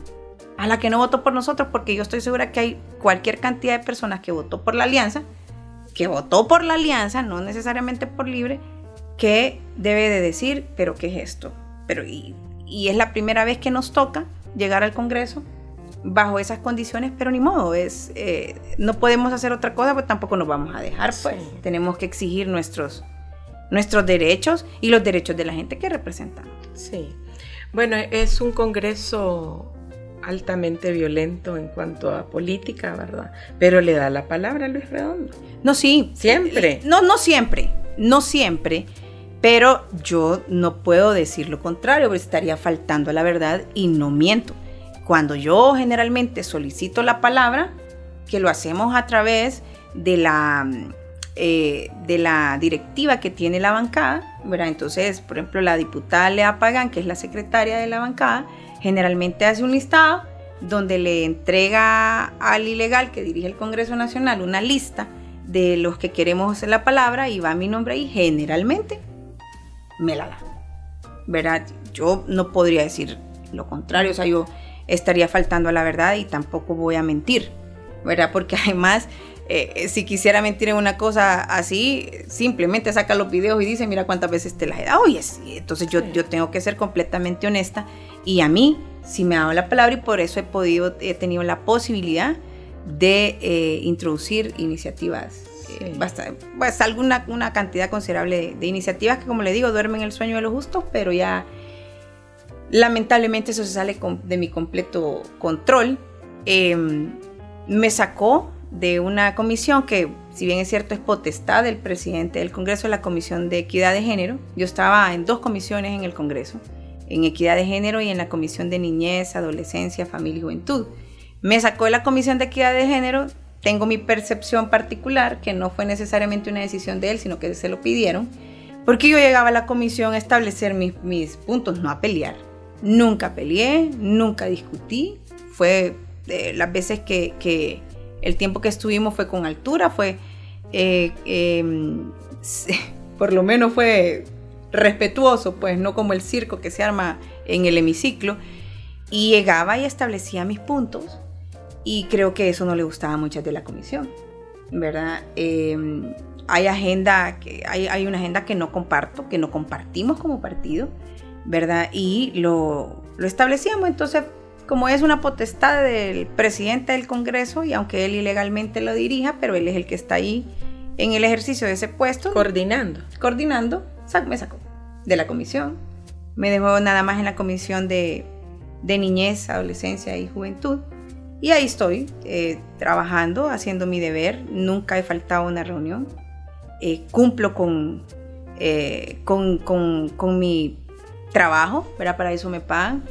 a la que no votó por nosotros, porque yo estoy segura que hay cualquier cantidad de personas que votó por la alianza, que votó por la alianza, no necesariamente por libre, que debe de decir, pero ¿qué es esto? Pero y, es la primera vez que nos toca llegar al Congreso bajo esas condiciones, pero ni modo, es, eh, no podemos hacer otra cosa, pues tampoco nos vamos a dejar, pues. Tenemos que exigir nuestros, nuestros derechos y los derechos de la gente que representamos. Sí. Bueno, es un congreso altamente violento en cuanto a política, ¿verdad? Pero le da la palabra a Luis Redondo. No, sí. Siempre. No, no siempre. No siempre. Pero yo no puedo decir lo contrario, porque estaría faltando a la verdad y no miento. Cuando yo generalmente solicito la palabra, que lo hacemos a través de la eh, de la directiva que tiene la bancada, ¿verdad? Entonces, por ejemplo, la diputada Lea Pagan, que es la secretaria de la bancada, generalmente hace un listado donde le entrega al ilegal que dirige el Congreso Nacional una lista de los que queremos hacer la palabra y va mi nombre ahí, generalmente me la da. ¿Verdad? Yo no podría decir lo contrario, o sea, yo estaría faltando a la verdad y tampoco voy a mentir, ¿verdad? Porque además eh, si quisiera mentir en una cosa así, simplemente saca los videos y dice, mira cuántas veces te las he dado. Oye, entonces yo, yo tengo que ser completamente honesta y a mí si me ha dado la palabra y por eso he podido, he tenido la posibilidad de eh, introducir iniciativas. Eh, pues alguna una cantidad considerable de, iniciativas que como le digo duermen el sueño de los justos, pero ya lamentablemente eso se sale de mi completo control. Em, me sacó de una comisión que, si bien es cierto, es potestad del presidente del Congreso, la Comisión de Equidad de Género. Yo estaba en dos comisiones en el Congreso, en Equidad de Género y en la Comisión de Niñez, Adolescencia, Familia y Juventud. Me sacó de la Comisión de Equidad de Género, tengo mi percepción particular, que no fue necesariamente una decisión de él, sino que se lo pidieron, porque yo llegaba a la comisión a establecer mis, mis puntos, no a pelear. Nunca peleé, nunca discutí, fue de las veces que el tiempo que estuvimos fue con altura, fue, eh, em, por lo menos fue respetuoso, pues no como el circo que se arma en el hemiciclo. Y llegaba y establecía mis puntos y creo que eso no le gustaba a muchas de la comisión, ¿verdad? Em, hay agenda, hay, hay, una agenda que no comparto, que no compartimos como partido, ¿verdad? Y lo, lo establecíamos, entonces como es una potestad del presidente del Congreso y aunque él ilegalmente lo dirija, pero él es el que está ahí en el ejercicio de ese puesto. Coordinando. Coordinando, me sacó de la comisión. Me dejó nada más en la comisión de, niñez, adolescencia y juventud. Y ahí estoy, eh, trabajando, haciendo mi deber. Nunca he faltado a una reunión. Eh, cumplo eh, con, con, con, mi trabajo, ¿verdad? Para eso me pagan.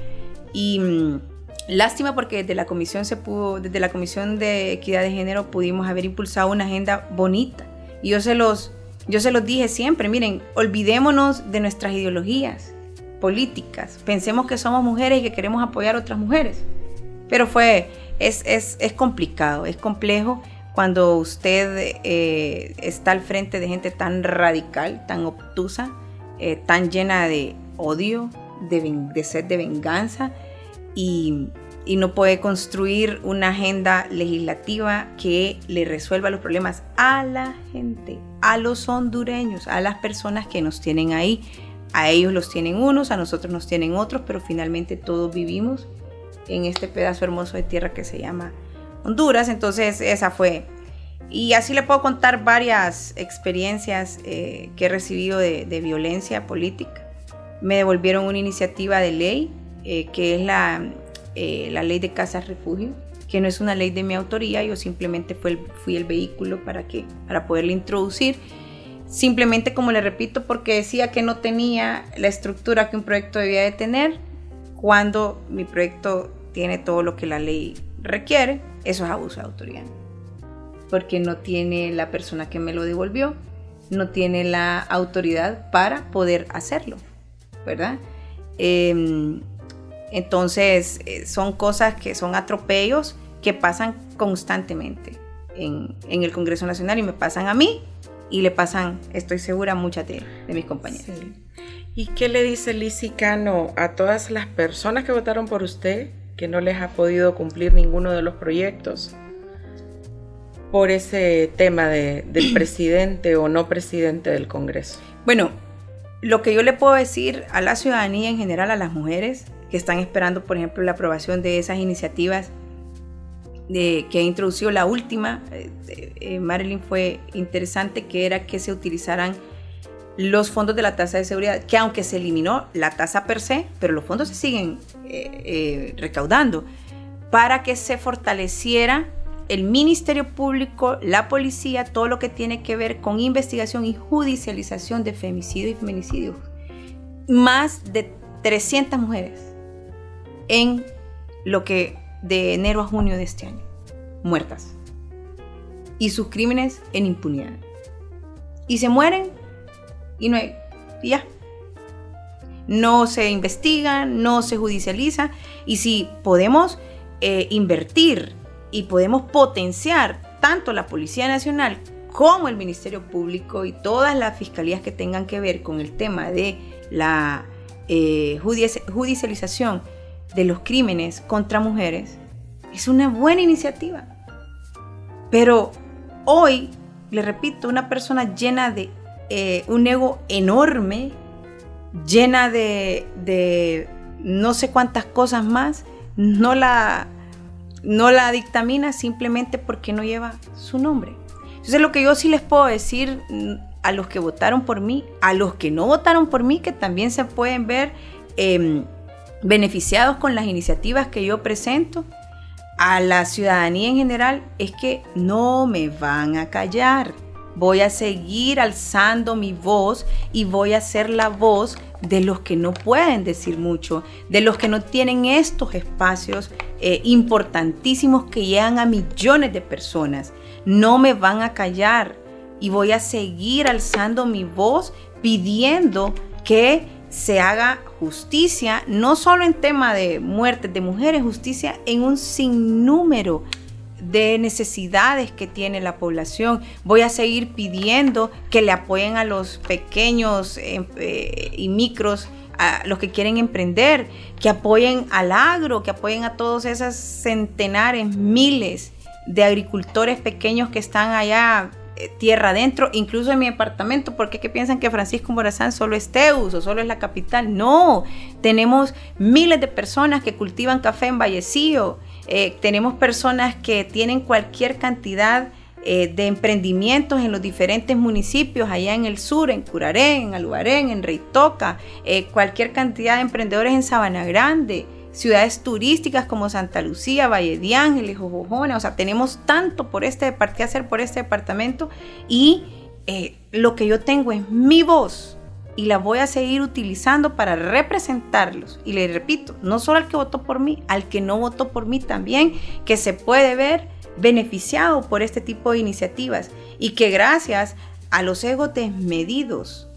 Y mm, Lástima porque desde la comisión se pudo, desde la comisión de equidad de género pudimos haber impulsado una agenda bonita. Y yo se los, yo se los dije siempre, miren, olvidémonos de nuestras ideologías políticas. Pensemos que somos mujeres y que queremos apoyar a otras mujeres. Pero fue, es, es, es complicado, es complejo cuando usted eh, está al frente de gente tan radical, tan obtusa, eh, tan llena de, odio, de, de sed de venganza y, no puede construir una agenda legislativa que le resuelva los problemas a la gente, a los hondureños, a las personas que nos tienen ahí. A ellos los tienen unos, a nosotros nos tienen otros, pero finalmente todos vivimos en este pedazo hermoso de tierra que se llama Honduras. Entonces esa fue. Y así le puedo contar varias experiencias eh, que he recibido de, violencia política. Me devolvieron una iniciativa de ley, eh, que es la, eh, la ley de casas refugio, que no es una ley de mi autoría, yo simplemente fui el, fui el vehículo para, que, para poderla introducir. Simplemente, como le repito, porque decía que no tenía la estructura que un proyecto debía de tener, cuando mi proyecto tiene todo lo que la ley requiere, eso es abuso de autoridad. Porque no tiene la persona que me lo devolvió, no tiene la autoridad para poder hacerlo, ¿verdad? Em, entonces, eh, son cosas que son atropellos que pasan constantemente en, el Congreso Nacional y me pasan a mí y le pasan, estoy segura, a muchas de, mis compañeros. ¿Y qué le dice Lizzie Cano a todas las personas que votaron por usted que no les ha podido cumplir ninguno de los proyectos por ese tema de, del presidente o no presidente del Congreso? Bueno, lo que yo le puedo decir a la ciudadanía en general, a las mujeres que están esperando, por ejemplo, la aprobación de esas iniciativas de, que ha introducido la última, eh, eh, Marilyn, fue interesante, que era que se utilizaran los fondos de la tasa de seguridad, que aunque se eliminó la tasa per se, pero los fondos se siguen eh, eh, recaudando, para que se fortaleciera el Ministerio Público, la policía, todo lo que tiene que ver con investigación y judicialización de femicidio y feminicidio. Más de 300 mujeres en lo que de enero a junio de este año, muertas. Y sus crímenes en impunidad. Y se mueren y no hay, ya. No se investiga, no se judicializa y si podemos eh, invertir y podemos potenciar tanto la Policía Nacional como el Ministerio Público y todas las fiscalías que tengan que ver con el tema de la eh, judicialización de los crímenes contra mujeres, es una buena iniciativa. Pero hoy, le repito, una persona llena de eh, un ego enorme, llena de, no sé cuántas cosas más, no la, no la dictamina simplemente porque no lleva su nombre. Entonces lo que yo sí les puedo decir mm, a los que votaron por mí, a los que no votaron por mí, que también se pueden ver em, beneficiados con las iniciativas que yo presento, a la ciudadanía en general, es que no me van a callar voy a seguir alzando mi voz y voy a ser la voz de los que no pueden decir mucho, de los que no tienen estos espacios eh, importantísimos que llegan a millones de personas. No me van a callar y voy a seguir alzando mi voz pidiendo que se haga justicia, no solo en tema de muertes de mujeres, justicia en un sinnúmero de necesidades que tiene la población. Voy a seguir pidiendo que le apoyen a los pequeños em, eh, y micros, a los que quieren emprender, que apoyen al agro, que apoyen a todos esos centenares, miles de agricultores pequeños que están allá tierra adentro, incluso en mi departamento, porque que piensan que Francisco Morazán solo es Teus o solo es la capital. No, tenemos miles de personas que cultivan café en Vallecillo, eh, tenemos personas que tienen cualquier cantidad eh, de emprendimientos en los diferentes municipios, allá en el sur, en Curaré, en Aluarén, en Reitoca, eh, cualquier cantidad de emprendedores en Sabana Grande, ciudades turísticas como Santa Lucía, Valle de Ángeles, Jojojona, o sea, tenemos tanto por este este departamento y lo que yo tengo es mi voz y la voy a seguir utilizando para representarlos. Y le repito, no solo al que votó por mí, al que no votó por mí también, que se puede ver beneficiado por este tipo de iniciativas y que gracias a los egos desmedidos,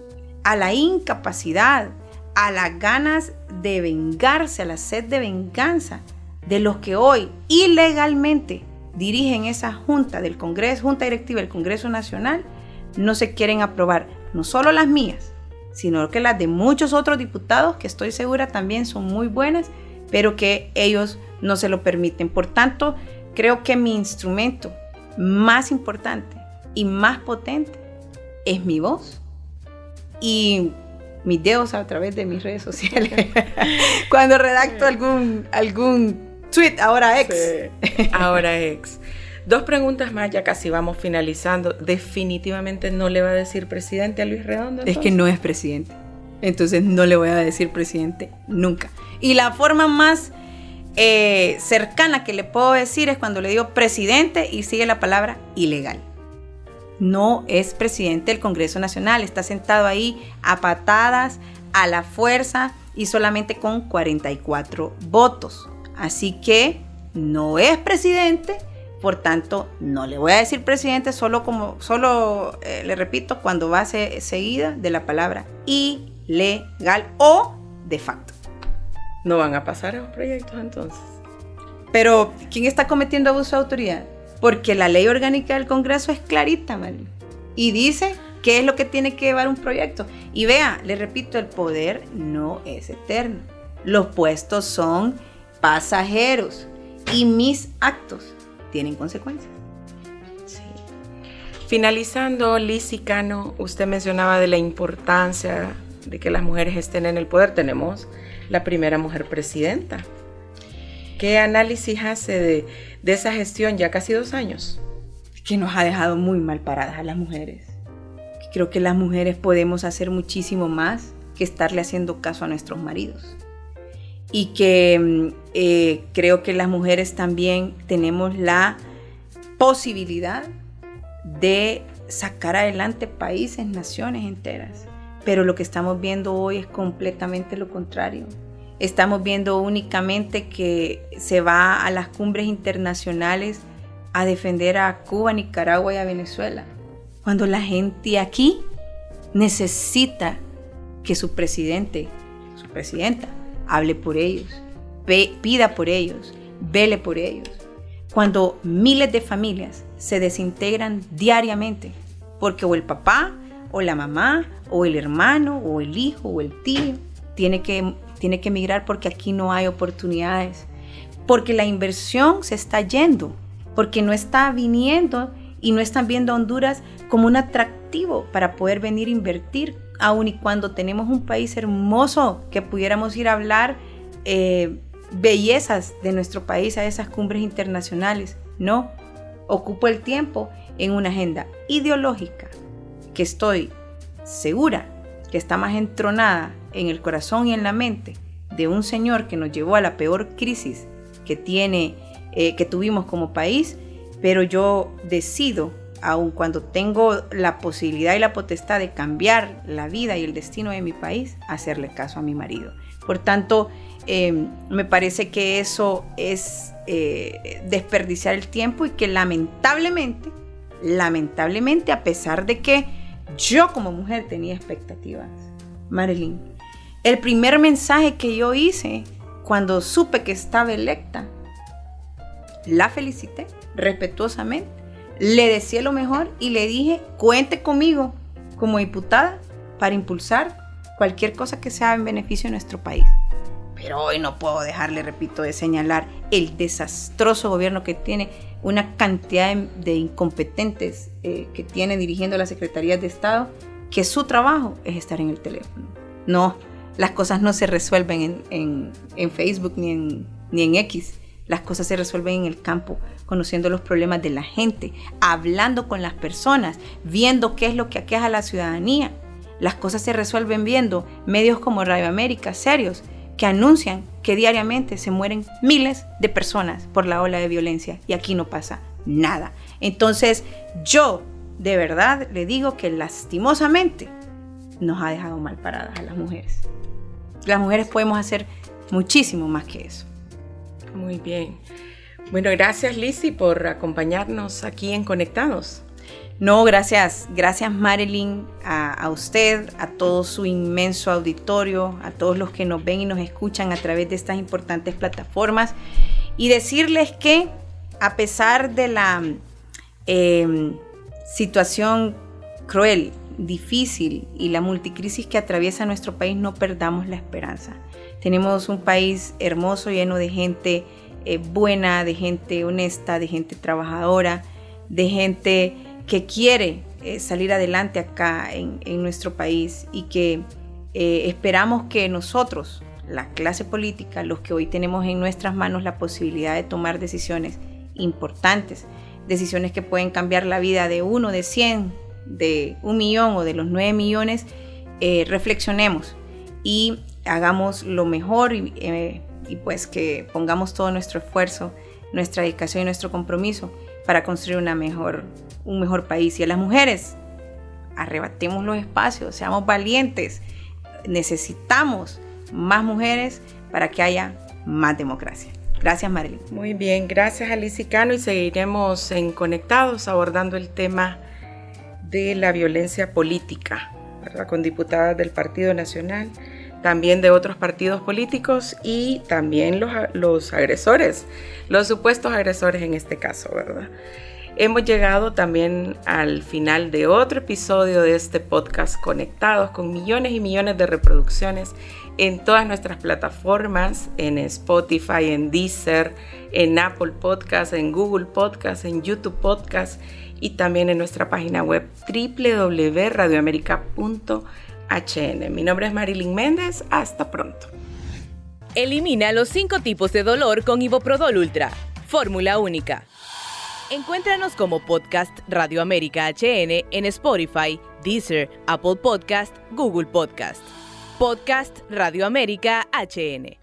a la incapacidad, a las ganas de vengarse, a la sed de venganza de los que hoy ilegalmente dirigen esa junta del Congreso, junta directiva del Congreso Nacional, no se quieren aprobar no solo las mías, sino que las de muchos otros diputados, que estoy segura también son muy buenas, pero que ellos no se lo permiten. Por tanto, creo que mi instrumento más importante y más potente es mi voz y mis dedos a través de mis redes sociales. Cuando redacto algún, algún tweet, ahora ex. Ahora ex. Dos preguntas más, ya casi vamos finalizando. Definitivamente no le va a decir presidente a Luis Redondo. Es que no es presidente. Entonces no le voy a decir presidente nunca. Y la forma más eh, cercana que le puedo decir es cuando le digo presidente y sigue la palabra ilegal. No es presidente del Congreso Nacional, está sentado ahí a patadas, a la fuerza y solamente con 44 votos. Así que no es presidente, por tanto no le voy a decir presidente solo como solo eh, le repito cuando va a ser seguida de la palabra ilegal o de facto. No van a pasar esos proyectos entonces. Pero, ¿quién está cometiendo abuso de autoridad? Porque la ley orgánica del Congreso es clarita, María. Y dice qué es lo que tiene que llevar un proyecto. Y vea, le repito, el poder no es eterno. Los puestos son pasajeros. Y mis actos tienen consecuencias. Sí. Finalizando, Liz Cano, usted mencionaba de la importancia de que las mujeres estén en el poder. Tenemos la primera mujer presidenta. ¿Qué análisis hace de, esa gestión ya casi dos años? Que nos ha dejado muy mal paradas a las mujeres. Creo que las mujeres podemos hacer muchísimo más que estarle haciendo caso a nuestros maridos. Y que mm, eh, creo que las mujeres también tenemos la posibilidad de sacar adelante países, naciones enteras. Pero lo que estamos viendo hoy es completamente lo contrario. Estamos viendo únicamente que se va a las cumbres internacionales a defender a Cuba, Nicaragua y a Venezuela. Cuando la gente aquí necesita que su presidente, su presidenta, hable por ellos, pida por ellos, vele por ellos. Cuando miles de familias se desintegran diariamente porque o el papá o la mamá o el hermano o el hijo o el tío tiene que, tiene que emigrar porque aquí no hay oportunidades, porque la inversión se está yendo, porque no está viniendo y no están viendo a Honduras como un atractivo para poder venir a invertir, aun y cuando tenemos un país hermoso que pudiéramos ir a hablar eh, bellezas de nuestro país a esas cumbres internacionales. No, ocupo el tiempo en una agenda ideológica que estoy segura que está más entronada en el corazón y en la mente de un señor que nos llevó a la peor crisis que tiene eh, que tuvimos como país, pero yo decido, aun cuando tengo la posibilidad y la potestad de cambiar la vida y el destino de mi país, hacerle caso a mi marido. Por tanto, em, me parece que eso es eh, desperdiciar el tiempo y que lamentablemente, lamentablemente, a pesar de que yo como mujer tenía expectativas. Marilyn, el primer mensaje que yo hice cuando supe que estaba electa, la felicité respetuosamente, le decía lo mejor y le dije, cuente conmigo como diputada para impulsar cualquier cosa que sea en beneficio de nuestro país. Pero hoy no puedo dejarle, repito, de señalar el desastroso gobierno que tiene una cantidad de, incompetentes eh, que tiene dirigiendo las secretarías de Estado, que su trabajo es estar en el teléfono. No, las cosas no se resuelven en, Facebook ni en, ni en X. Las cosas se resuelven en el campo, conociendo los problemas de la gente, hablando con las personas, viendo qué es lo que aqueja a la ciudadanía. Las cosas se resuelven viendo medios como Radio América, serios, que anuncian que diariamente se mueren miles de personas por la ola de violencia y aquí no pasa nada. Entonces yo de verdad le digo que lastimosamente nos ha dejado mal paradas a las mujeres. Las mujeres podemos hacer muchísimo más que eso. Muy bien. Bueno, gracias Lizzy por acompañarnos aquí en Conectados. No, gracias, gracias Marilyn, a, usted, a todo su inmenso auditorio, a todos los que nos ven y nos escuchan a través de estas importantes plataformas y decirles que a pesar de la em, situación cruel difícil y la multicrisis que atraviesa nuestro país, no perdamos la esperanza. Tenemos un país hermoso, lleno de gente eh, buena, de gente honesta, de gente trabajadora, de gente que quiere eh, salir adelante acá en, nuestro país y que eh, esperamos que nosotros, la clase política, los que hoy tenemos en nuestras manos la posibilidad de tomar decisiones importantes, decisiones que pueden cambiar la vida de uno, de cien, de un millón o de los nueve millones, reflexionemos y hagamos lo mejor eh, y, pues que pongamos todo nuestro esfuerzo, nuestra dedicación y nuestro compromiso para construir una mejor, un mejor país. Y a las mujeres, arrebatemos los espacios, seamos valientes. Necesitamos más mujeres para que haya más democracia. Gracias, Marilyn. Muy bien, gracias, Alicia Cano, y seguiremos en Conectados abordando el tema de la violencia política, con diputadas del Partido Nacional también de otros partidos políticos y también los, los, agresores, los supuestos agresores en este caso, ¿verdad? Hemos llegado también al final de otro episodio de este podcast Conectados con millones y millones de reproducciones en todas nuestras plataformas, en Spotify, en Deezer, en Apple Podcast, en Google Podcast, en YouTube Podcast y también en nuestra página web www.radioamerica.com mi nombre es Marilyn Méndez. Hasta pronto. Elimina los cinco tipos de dolor con Iboprodol Ultra. Fórmula única. Encuéntranos como podcast Radio América HN en Spotify, Deezer, Apple Podcast, Google Podcast. Podcast Radio América HN.